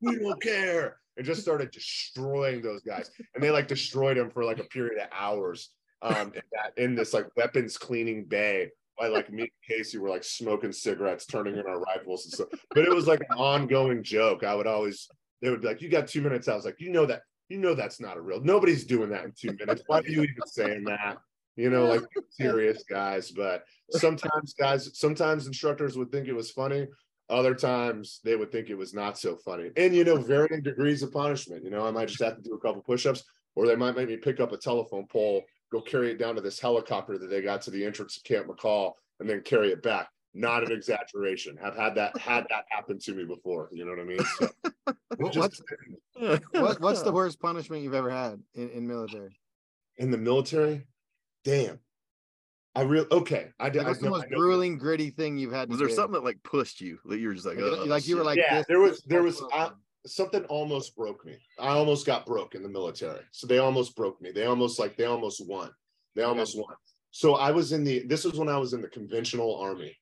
Speaker 3: we don't care, and just started destroying those guys, and they like destroyed them for like a period of hours. Um, in that in this like weapons cleaning bay, by like me and Casey were like smoking cigarettes, turning in our rifles and stuff. But it was like an ongoing joke. I would always they would be like, "You got two minutes." I was like, "You know that you know that's not a real. Nobody's doing that in two minutes. Why are you even saying that?" You know, like serious guys. But sometimes guys, sometimes instructors would think it was funny. Other times they would think it was not so funny. And you know, varying degrees of punishment. You know, I might just have to do a couple push-ups, or they might make me pick up a telephone pole, go carry it down to this helicopter that they got to the entrance of Camp Mackall, and then carry it back not an exaggeration. Have had that had that happen to me before. You know what I mean? So, *laughs*
Speaker 1: what's, what, what's the *laughs* worst punishment you've ever had in, in military?
Speaker 3: In the military, damn. I really okay. I did.
Speaker 1: What's the most grueling, gritty thing you've had?
Speaker 2: Was there do? something that like pushed you that you're just like, like,
Speaker 1: oh, like you were like,
Speaker 3: yeah, there was, there was. I, something almost broke me. I almost got broke in the military. So they almost broke me. They almost like they almost won. They almost won. So I was in the. This was when I was in the conventional army.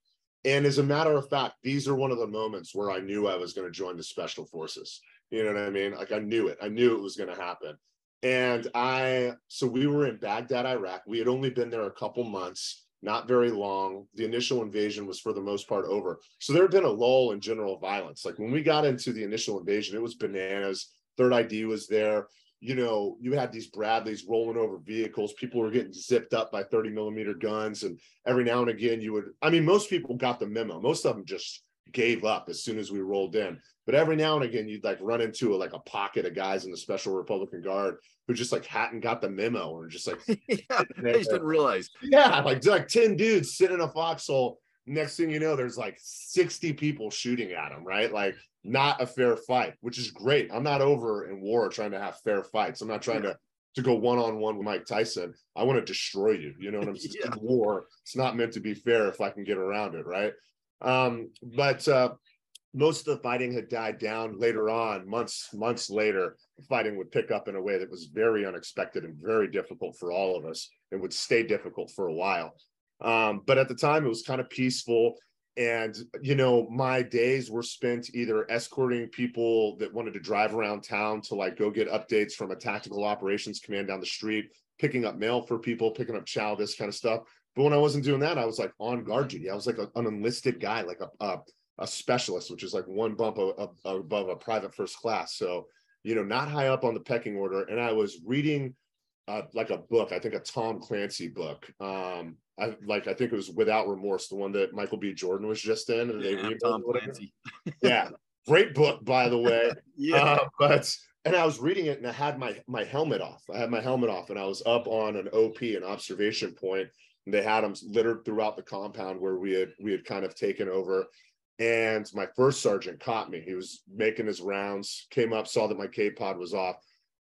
Speaker 3: And as a matter of fact, these are one of the moments where I knew I was going to join the special forces. You know what I mean? Like I knew it. I knew it was going to happen. And I, so we were in Baghdad, Iraq. We had only been there a couple months, not very long. The initial invasion was for the most part over. So there had been a lull in general violence. Like when we got into the initial invasion, it was bananas. Third ID was there you know, you had these Bradleys rolling over vehicles. People were getting zipped up by 30 millimeter guns. And every now and again, you would, I mean, most people got the memo. Most of them just gave up as soon as we rolled in. But every now and again, you'd like run into a, like a pocket of guys in the Special Republican Guard who just like hadn't got the memo or just like, *laughs*
Speaker 2: yeah, they just didn't realize.
Speaker 3: Yeah, like, like 10 dudes sitting in a foxhole next thing you know, there's like 60 people shooting at them, right? Like not a fair fight, which is great. I'm not over in war trying to have fair fights. I'm not trying to to go one on one with Mike Tyson. I want to destroy you. You know what I'm *laughs* saying? yeah. War. It's not meant to be fair if I can get around it, right? Um, but uh, most of the fighting had died down later on months months later fighting would pick up in a way that was very unexpected and very difficult for all of us and would stay difficult for a while um, but at the time it was kind of peaceful and you know my days were spent either escorting people that wanted to drive around town to like go get updates from a tactical operations command down the street picking up mail for people picking up chow this kind of stuff but when i wasn't doing that i was like on guard duty i was like a, an enlisted guy like a, a a specialist, which is like one bump above a private first class. So, you know, not high up on the pecking order. And I was reading uh, like a book, I think a Tom Clancy book. Um, I like I think it was Without Remorse, the one that Michael B. Jordan was just in, and
Speaker 2: yeah, they Tom Clancy.
Speaker 3: yeah, great book by the way. *laughs* yeah, uh, but and I was reading it and I had my my helmet off. I had my helmet off and I was up on an OP, an observation point, and they had them littered throughout the compound where we had we had kind of taken over and my first sergeant caught me. He was making his rounds, came up, saw that my K pot was off.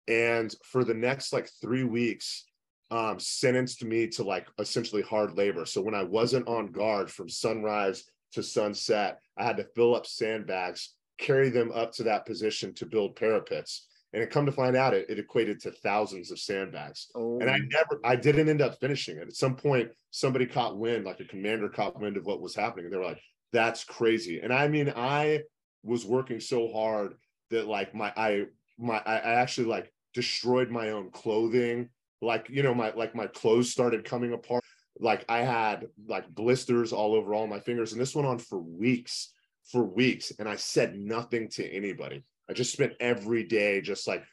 Speaker 3: And for the next like three weeks, um, sentenced me to like essentially hard labor. So when I wasn't on guard from sunrise to sunset, I had to fill up sandbags, carry them up to that position to build parapets. And it come to find out it, it equated to thousands of sandbags. Oh. And I oh. never, I didn't end up finishing it. At some point, somebody caught wind, like a commander caught wind of what was happening. And they were like, that's crazy. And I mean, I was working so hard that like my I my I actually like destroyed my own clothing. Like, you know, my like my clothes started coming apart. Like I had like blisters all over all my fingers. And this went on for weeks, for weeks. And I said nothing to anybody. I just spent every day just like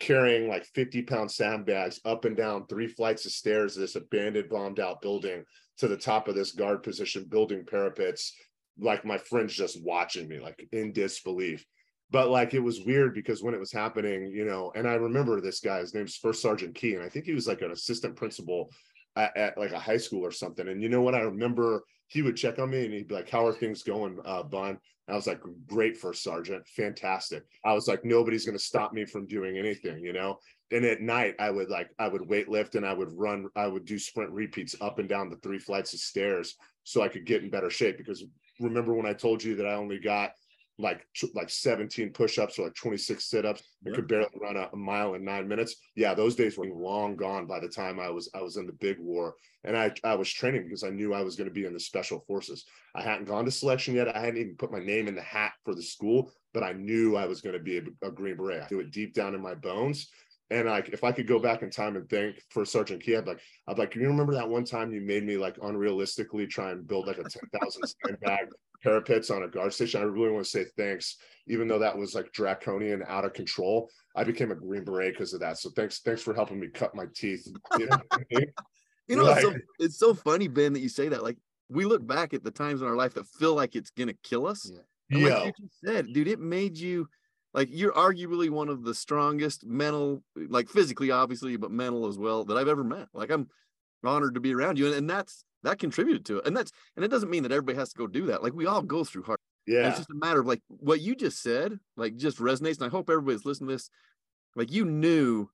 Speaker 3: carrying like 50 pound sandbags up and down three flights of stairs this abandoned bombed out building to the top of this guard position building parapets like my friends just watching me like in disbelief but like it was weird because when it was happening you know and i remember this guy his name's first sergeant key and i think he was like an assistant principal at, at, like a high school or something and you know what i remember he would check on me and he'd be like how are things going uh Bunn? I was like great first sergeant fantastic. I was like nobody's going to stop me from doing anything you know and at night i would like i would weight lift and i would run i would do sprint repeats up and down the three flights of stairs so i could get in better shape because remember when I told you that I only got like like 17 push-ups or like 26 sit-ups. Yeah. I could barely run a, a, mile in nine minutes. Yeah those days were long gone by the time I was I was in the big war. And I I was training because I knew I was going to be in the special forces. I hadn't gone to selection yet. I hadn't even put my name in the hat for the school but I knew I was going to be a, a green beret. I knew it deep down in my bones. And like, if I could go back in time and thank for Sergeant Key, I'd like, I'd like, can you remember that one time you made me like unrealistically try and build like a 10,000 sandbag parapets on a guard station? I really want to say thanks, even though that was like draconian out of control. I became a Green Beret because of that. So thanks, thanks for helping me cut my teeth. You know, *laughs*
Speaker 2: you know like, it's, so, it's so funny, Ben, that you say that. Like, we look back at the times in our life that feel like it's gonna kill us. Yeah. Yeah. like you just said, dude, it made you like you're arguably one of the strongest mental, like physically, obviously, but mental as well that I've ever met. Like I'm honored to be around you, and, and that's that contributed to it. And that's and it doesn't mean that everybody has to go do that. Like we all go through hard.
Speaker 3: Yeah, and
Speaker 2: it's just a matter of like what you just said, like just resonates. And I hope everybody's listening to this. Like you knew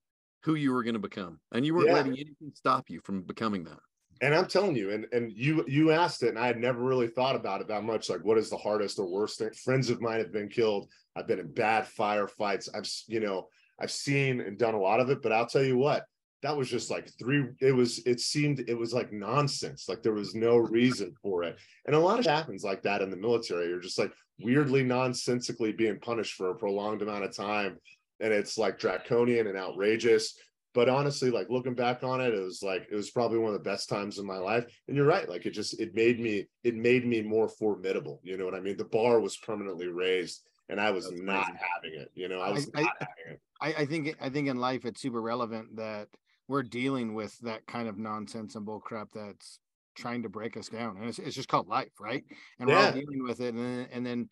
Speaker 2: who you were going to become, and you weren't yeah. letting anything stop you from becoming that
Speaker 3: and I'm telling you, and and you you asked it, and I had never really thought about it that much. Like, what is the hardest or worst thing? Friends of mine have been killed. I've been in bad firefights. I've you know I've seen and done a lot of it, but I'll tell you what, that was just like three. It was it seemed it was like nonsense. Like there was no *laughs* reason for it, and a lot of happens like that in the military. You're just like weirdly nonsensically being punished for a prolonged amount of time, and it's like draconian and outrageous but honestly like looking back on it it was like it was probably one of the best times in my life and you're right like it just it made me it made me more formidable you know what i mean the bar was permanently raised and i was That's not crazy. having it you know i was I, not
Speaker 1: I, having it I, I think i think in life it's super relevant that we're dealing with that kind of nonsense and bullcrap that's trying to break us down and it's, it's just called life right and yeah. we're all dealing with it and then, and then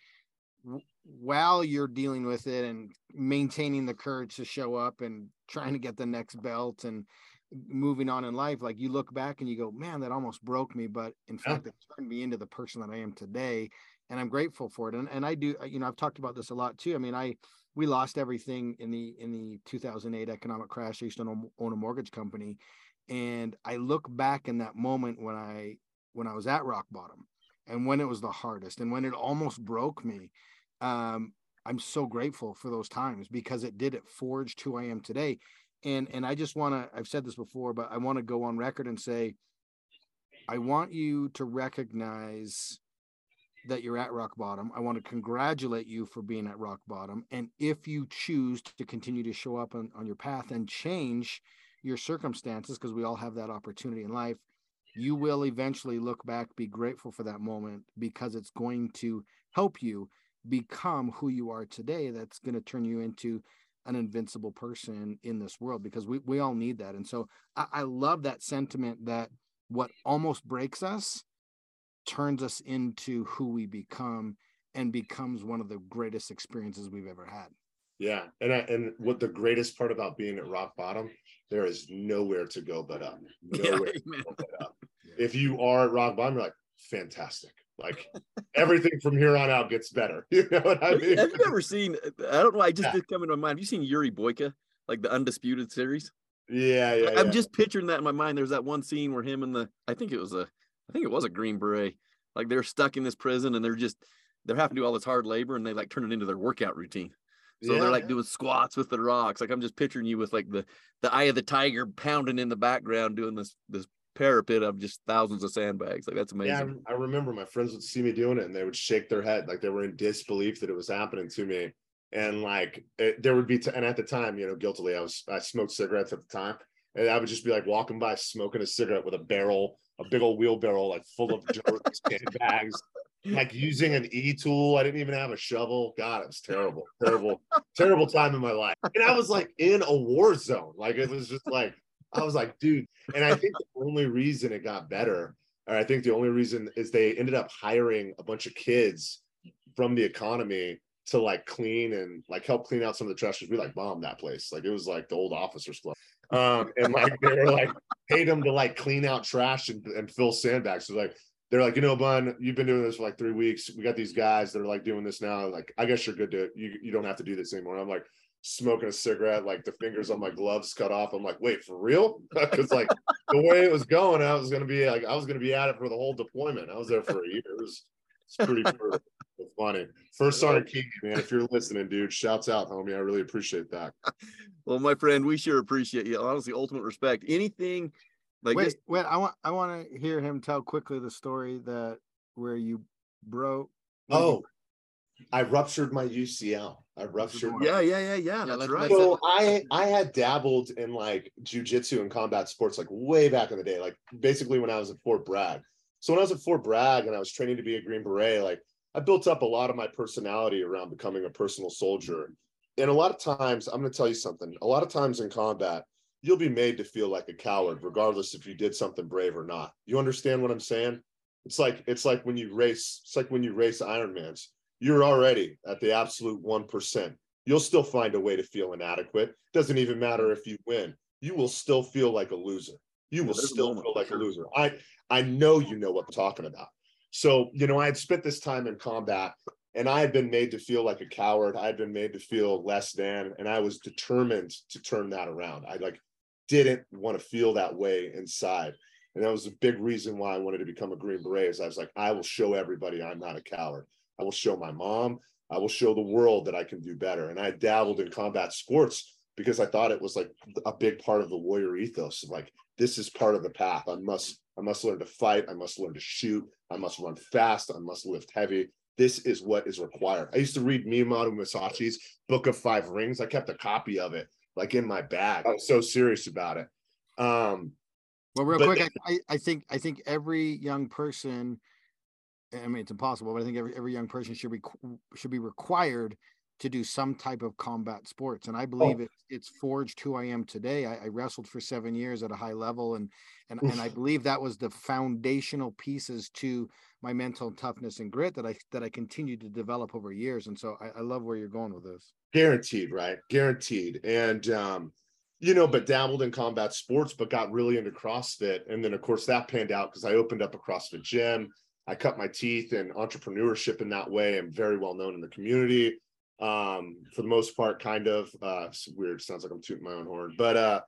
Speaker 1: while you're dealing with it and maintaining the courage to show up and trying to get the next belt and moving on in life, like you look back and you go, man, that almost broke me, but in yeah. fact, it turned me into the person that I am today, and I'm grateful for it. And and I do, uh, you know, I've talked about this a lot too. I mean, I we lost everything in the in the 2008 economic crash. I used to own, a mortgage company, and I look back in that moment when I when I was at rock bottom, and when it was the hardest, and when it almost broke me. Um, I'm so grateful for those times because it did it forged who I am today. And and I just want to I've said this before, but I want to go on record and say I want you to recognize that you're at rock bottom. I want to congratulate you for being at rock bottom. And if you choose to continue to show up on, on your path and change your circumstances, because we all have that opportunity in life, you will eventually look back, be grateful for that moment because it's going to help you become who you are today. That's going to turn you into an invincible person in this world because we, we all need that. And so I, I love that sentiment that what almost breaks us turns us into who we become and becomes one of the greatest experiences we've ever had.
Speaker 3: Yeah, and I, and what the greatest part about being at rock bottom, there is nowhere to go but up. *laughs* Nowhere yeah, but up. If you are at rock bottom, you're like fantastic. Like everything from here on out gets better. *laughs* You know what I mean?
Speaker 2: Have you ever seen? I don't know. I just yeah. did come into my mind. Have you seen Yuri Boyka, like the Undisputed series?
Speaker 3: Yeah, yeah.
Speaker 2: I'm
Speaker 3: yeah.
Speaker 2: just picturing that in my mind. There's that one scene where him and the I think it was a I think it was a Green Beret. Like they're stuck in this prison and they're just they're having to do all this hard labor and they like turn it into their workout routine. So yeah, they're like yeah. doing squats with the rocks. Like I'm just picturing you with like the the eye of the tiger pounding in the background doing this this parapet of just thousands of sandbags. Like that's amazing.
Speaker 3: Yeah, I remember my friends would see me doing it and they would shake their head like they were in disbelief that it was happening to me. And like it, there would be, t- and at the time, you know, guiltily, I was I smoked cigarettes at the time, and I would just be like walking by smoking a cigarette with a barrel, a big old wheelbarrow like full of dirt sandbags. Like using an e tool, I didn't even have a shovel. God, it was terrible, terrible, terrible time in my life. And I was like in a war zone. Like it was just like I was like, dude. And I think the only reason it got better, or I think the only reason is they ended up hiring a bunch of kids from the economy to like clean and like help clean out some of the trash. We like bombed that place. Like it was like the old officers club. Um, and like they were like paid them to like clean out trash and, and fill sandbags. So like they're like, you know, Bunn, you've been doing this for like three weeks. We got these guys that are like doing this now. Like, I guess you're good to you you don't have to do this anymore. I'm like, smoking a cigarette, like the fingers on my gloves cut off. I'm like, wait, for real? *laughs* Because like the way it was going, I was gonna be like, I was gonna be at it for the whole deployment. I was there for a year. It was, it's pretty funny. First Sergeant King, man. If you're listening, dude, shouts out, homie. I really appreciate that. *laughs*
Speaker 2: well, my friend, we sure appreciate you. Honestly, ultimate respect. Anything like
Speaker 1: wait, wait, I want I want to hear him tell quickly the story that where you broke.
Speaker 3: Oh, I ruptured my UCL. I ruptured.
Speaker 2: Yeah, yeah, yeah, yeah. That's right.
Speaker 3: So I I had dabbled in like jujitsu and combat sports like way back in the day, like basically when I was at Fort Bragg. So when I was at Fort Bragg and I was training to be a Green Beret, like I built up a lot of my personality around becoming a personal soldier. And a lot of times, I'm going to tell you something. A lot of times in combat, you'll be made to feel like a coward, regardless if you did something brave or not. You understand what I'm saying? It's like it's like when you race. It's like when you race Ironmans you're already at the absolute 1%. You'll still find a way to feel inadequate. Doesn't even matter if you win. You will still feel like a loser. You will still feel like a loser. I I know you know what I'm talking about. So, you know, I had spent this time in combat and I had been made to feel like a coward. I had been made to feel less than, and I was determined to turn that around. I like didn't want to feel that way inside. And that was a big reason why I wanted to become a Green Beret. Is I was like, I will show everybody I'm not a coward. I will show my mom. I will show the world that I can do better. And I dabbled in combat sports because I thought it was like a big part of the warrior ethos. Like this is part of the path. I must I must learn to fight. I must learn to shoot. I must run fast. I must lift heavy. This is what is required. I used to read Miyamoto Musashi's Book of Five Rings. I kept a copy of it like in my bag. I was so serious about it. Um,
Speaker 1: well, real quick, I, I think I think every young person I mean, it's impossible, but I think every, every young person should be should be required to do some type of combat sports. And I believe oh. it, it's forged who I am today. I, I, wrestled for seven years at a high level, and and and I believe that was the foundational pieces to my mental toughness and grit that I that I continued to develop over years. And so I, I love where you're going with this.
Speaker 3: Guaranteed, right? Guaranteed. And um, you know, but dabbled in combat sports, but got really into CrossFit. And then, of course, that panned out because I opened up a CrossFit gym. I cut my teeth in entrepreneurship in that way. I'm very well known in the community. Um, for the most part, kind of uh, weird. Sounds like I'm tooting my own horn, but uh,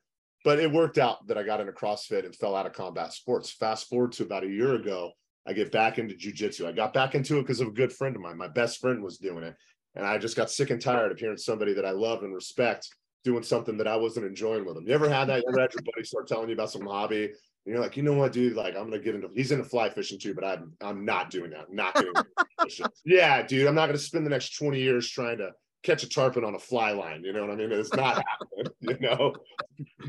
Speaker 3: but it worked out that I got into CrossFit and fell out of combat sports. Fast forward to about a year ago, I get back into jujitsu. I got back into it because of a good friend of mine. My best friend was doing it, and I just got sick and tired of hearing somebody that I love and respect doing something that I wasn't enjoying with them. You ever had that? You ever had your buddy start telling you about some hobby? And you're like, you know what, dude? Like, I'm gonna get into. He's into fly fishing too, but I'm I'm not doing that. I'm not doing. *laughs* yeah, dude. I'm not gonna spend the next 20 years trying to catch a tarpon on a fly line. You know what I mean? It's not happening. *laughs* You know.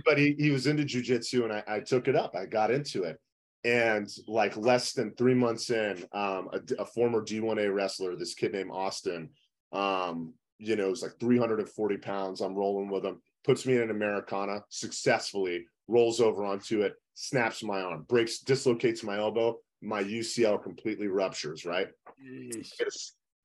Speaker 3: But he he was into jujitsu, and I, I took it up. I got into it, and like less than three months in, um, a, a former D1A wrestler, this kid named Austin, um, you know, it's like 340 pounds. I'm rolling with him, puts me in an Americana successfully, rolls over onto it, snaps my arm, breaks, dislocates my elbow. My UCL completely ruptures, right?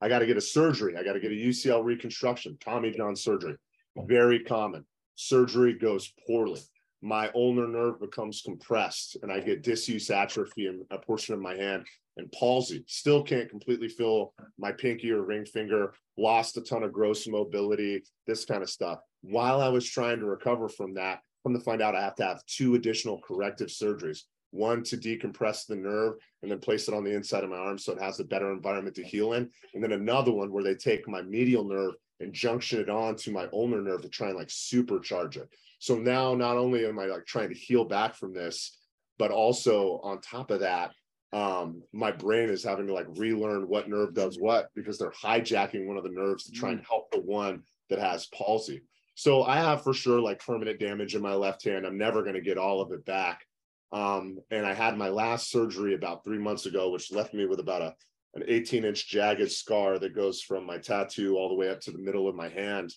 Speaker 3: I got to get a surgery. I got to get a UCL reconstruction, Tommy John surgery. Very common. Surgery goes poorly. My ulnar nerve becomes compressed and I get disuse atrophy in a portion of my hand and palsy. Still can't completely feel my pinky or ring finger, lost a ton of gross mobility, this kind of stuff. While I was trying to recover from that, come to find out I have to have two additional corrective surgeries one to decompress the nerve and then place it on the inside of my arm so it has a better environment to heal in. And then another one where they take my medial nerve and junction it on to my ulnar nerve to try and like supercharge it. So now not only am I like trying to heal back from this, but also on top of that, um, my brain is having to like relearn what nerve does what because they're hijacking one of the nerves to try and mm. help the one that has palsy. So I have for sure like permanent damage in my left hand. I'm never going to get all of it back. Um, and I had my last surgery about three months ago, which left me with about a an 18 inch jagged scar that goes from my tattoo all the way up to the middle of my hand.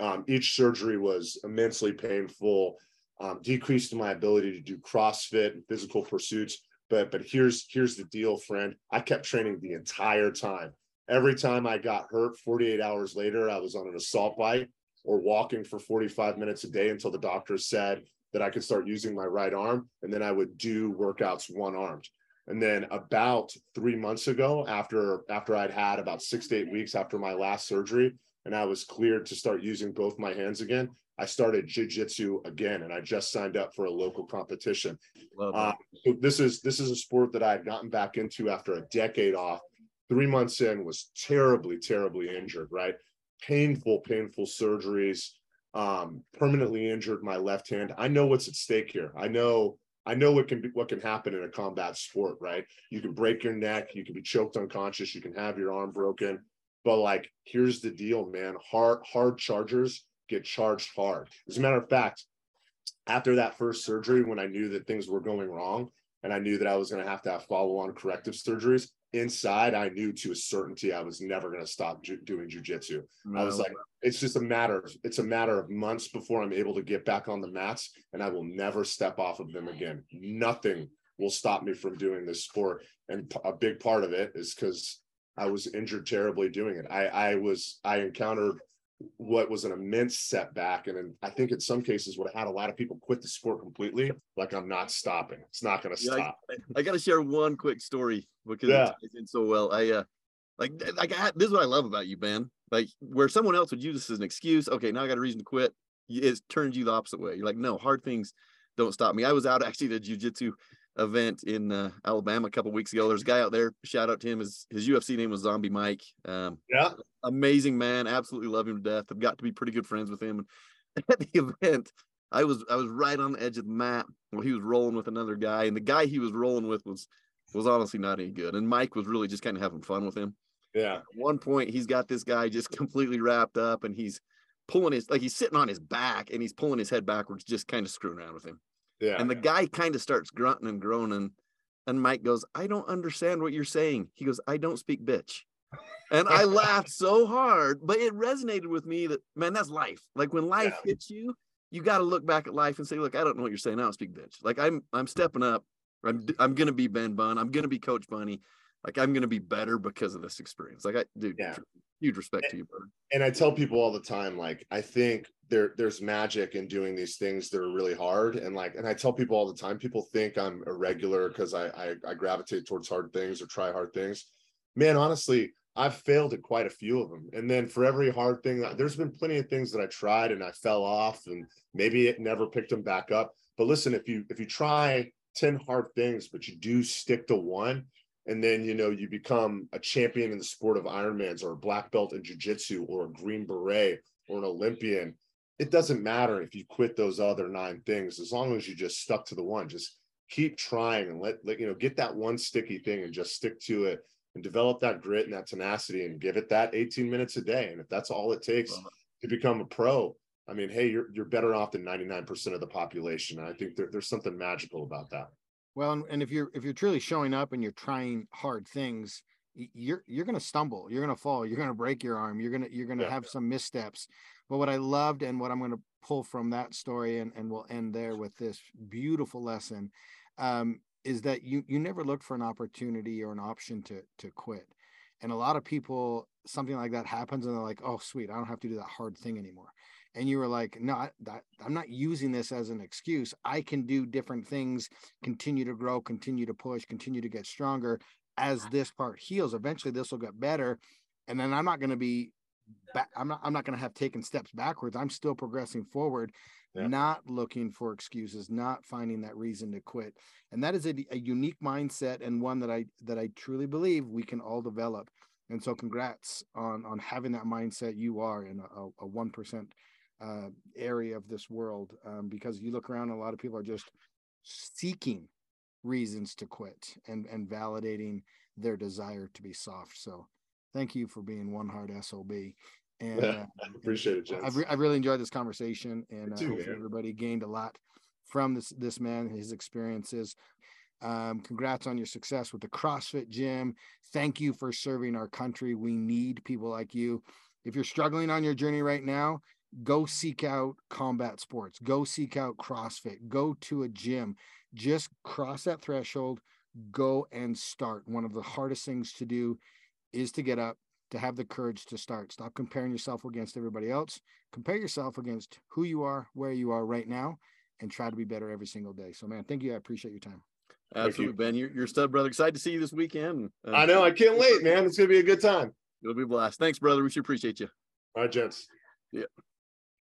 Speaker 3: Um, each surgery was immensely painful, um, decreased my ability to do CrossFit and physical pursuits but but here's here's the deal friend i kept training the entire time every time i got hurt 48 hours later i was on an assault bike or walking for 45 minutes a day until the doctor said that i could start using my right arm and then i would do workouts one armed and then about three months ago after after i'd had about six to eight weeks after my last surgery and i was cleared to start using both my hands again I started jiu-jitsu again and I just signed up for a local competition. Uh, so this is this is a sport that I had gotten back into after a decade off. Three months in was terribly, terribly injured, right? Painful, painful surgeries, um, permanently injured my left hand. I know what's at stake here. I know I know what can be what can happen in a combat sport, right? You can break your neck, you can be choked unconscious, you can have your arm broken. But like, here's the deal, man. Hard, hard chargers get charged hard. As a matter of fact, after that first surgery, when I knew that things were going wrong and I knew that I was going to have to have follow on corrective surgeries, inside I knew to a certainty I was never going to stop ju- doing jujitsu. No. I was like, it's just a matter of it's a matter of months before I'm able to get back on the mats, and I will never step off of them again. Nothing will stop me from doing this sport, and a big part of it is because I was injured terribly doing it. I I was I encountered what was an immense setback. And I think in some cases would have had a lot of people quit the sport completely. Like I'm not stopping. It's not going to yeah, stop.
Speaker 2: I, I got to share one quick story because yeah. it's in so well. I, uh, like, like I, this is what I love about you, Ben. Like where someone else would use this as an excuse. Okay, now I got a reason to quit. It turns you the opposite way. You're like, no, hard things don't stop me. I was out actually at a jujitsu event in uh, Alabama a couple weeks ago. There's a guy out there. Shout out to him. His his UFC name was Zombie Mike. Um,
Speaker 3: yeah,
Speaker 2: amazing man. Absolutely love him to death. I've got to be pretty good friends with him. And *laughs* at the event, I was I was right on the edge of the mat where he was rolling with another guy, and the guy he was rolling with was was honestly not any good. And Mike was really just kind of having fun with him.
Speaker 3: Yeah.
Speaker 2: At one point, he's got this guy just *laughs* completely wrapped up, and he's pulling his like he's sitting on his back, and he's pulling his head backwards, just kind of screwing around with him.
Speaker 3: Yeah.
Speaker 2: And the guy kind of starts grunting and groaning. And Mike goes, I don't understand what you're saying. He goes, I don't speak bitch. And I laughed *laughs* so hard, but it resonated with me that, man, that's life. Like when life yeah. hits you, you got to look back at life and say, look, I don't know what you're saying. I don't speak bitch. Like I'm, I'm stepping up. I'm, I'm going to be Ben Bunn. I'm going to be Coach Bunny. like I'm gonna be better because of this experience. Like I dude,
Speaker 3: Yeah.
Speaker 2: Huge respect to you, brother.
Speaker 3: and I tell people all the time, like I think there there's magic in doing these things that are really hard, and like, and I tell people all the time, people think I'm irregular because I, I I gravitate towards hard things or try hard things. Man, honestly, I've failed at quite a few of them, and then for every hard thing, there's been plenty of things that I tried and I fell off, and maybe it never picked them back up. But listen, if you if you try ten hard things, but you do stick to one, and then you know you become a champion in the sport of Ironmans or a black belt in jiu-jitsu or a green beret or an Olympian. It doesn't matter if you quit those other nine things as long as you just stuck to the one. Just keep trying and let, let you know get that one sticky thing and just stick to it and develop that grit and that tenacity and give it that 18 minutes a day. And if that's all it takes to become a pro, I mean, hey, you're you're better off than 99% of the population. And I think there, there's something magical about that.
Speaker 1: Well, and, if you're if you're truly showing up and you're trying hard things, you're you're gonna stumble, you're gonna fall, you're gonna break your arm, you're gonna you're gonna
Speaker 3: Yeah.
Speaker 1: have some missteps. But what I loved and what I'm gonna pull from that story, and, and we'll end there with this beautiful lesson, um, is that you you never look for an opportunity or an option to to quit. And a lot of people, something like that happens, and they're like, "Oh, sweet, I don't have to do that hard thing anymore." And you were like, "No, I, that, I'm not using this as an excuse. I can do different things, continue to grow, continue to push, continue to get stronger as this part heals. Eventually, this will get better, and then I'm not going to be back. I'm not. I'm not going to have taken steps backwards. I'm still progressing forward."
Speaker 3: Yeah.
Speaker 1: Not looking for excuses, not finding that reason to quit, and that is a, a unique mindset and one that I that I truly believe we can all develop. And so, congrats on on having that mindset. You are in a a one percent uh, area of this world um, because you look around, a lot of people are just seeking reasons to quit and and validating their desire to be soft. So, thank you for being one hard sob. And *laughs* uh,
Speaker 3: Appreciate it,
Speaker 1: I've, re- I've really enjoyed this conversation, and uh,
Speaker 3: too,
Speaker 1: everybody gained a lot from this this man, his experiences. Um, congrats on your success with the CrossFit gym. Thank you for serving our country. We need people like you. If you're struggling on your journey right now, go seek out combat sports. Go seek out CrossFit. Go to a gym. Just cross that threshold. Go and start. One of the hardest things to do is to get up, to have the courage to start. Stop comparing yourself against everybody else. Compare yourself against who you are, where you are right now, and try to be better every single day. So, man, thank you. I appreciate your time.
Speaker 3: you.
Speaker 2: Absolutely, Ben. You're, you're a stud, brother. Excited to see you this weekend. Uh,
Speaker 3: I know. I can't wait, man. It's gonna be a good time.
Speaker 2: It'll be a blast. Thanks, brother. We should appreciate you.
Speaker 3: All right, gents.
Speaker 2: Yeah.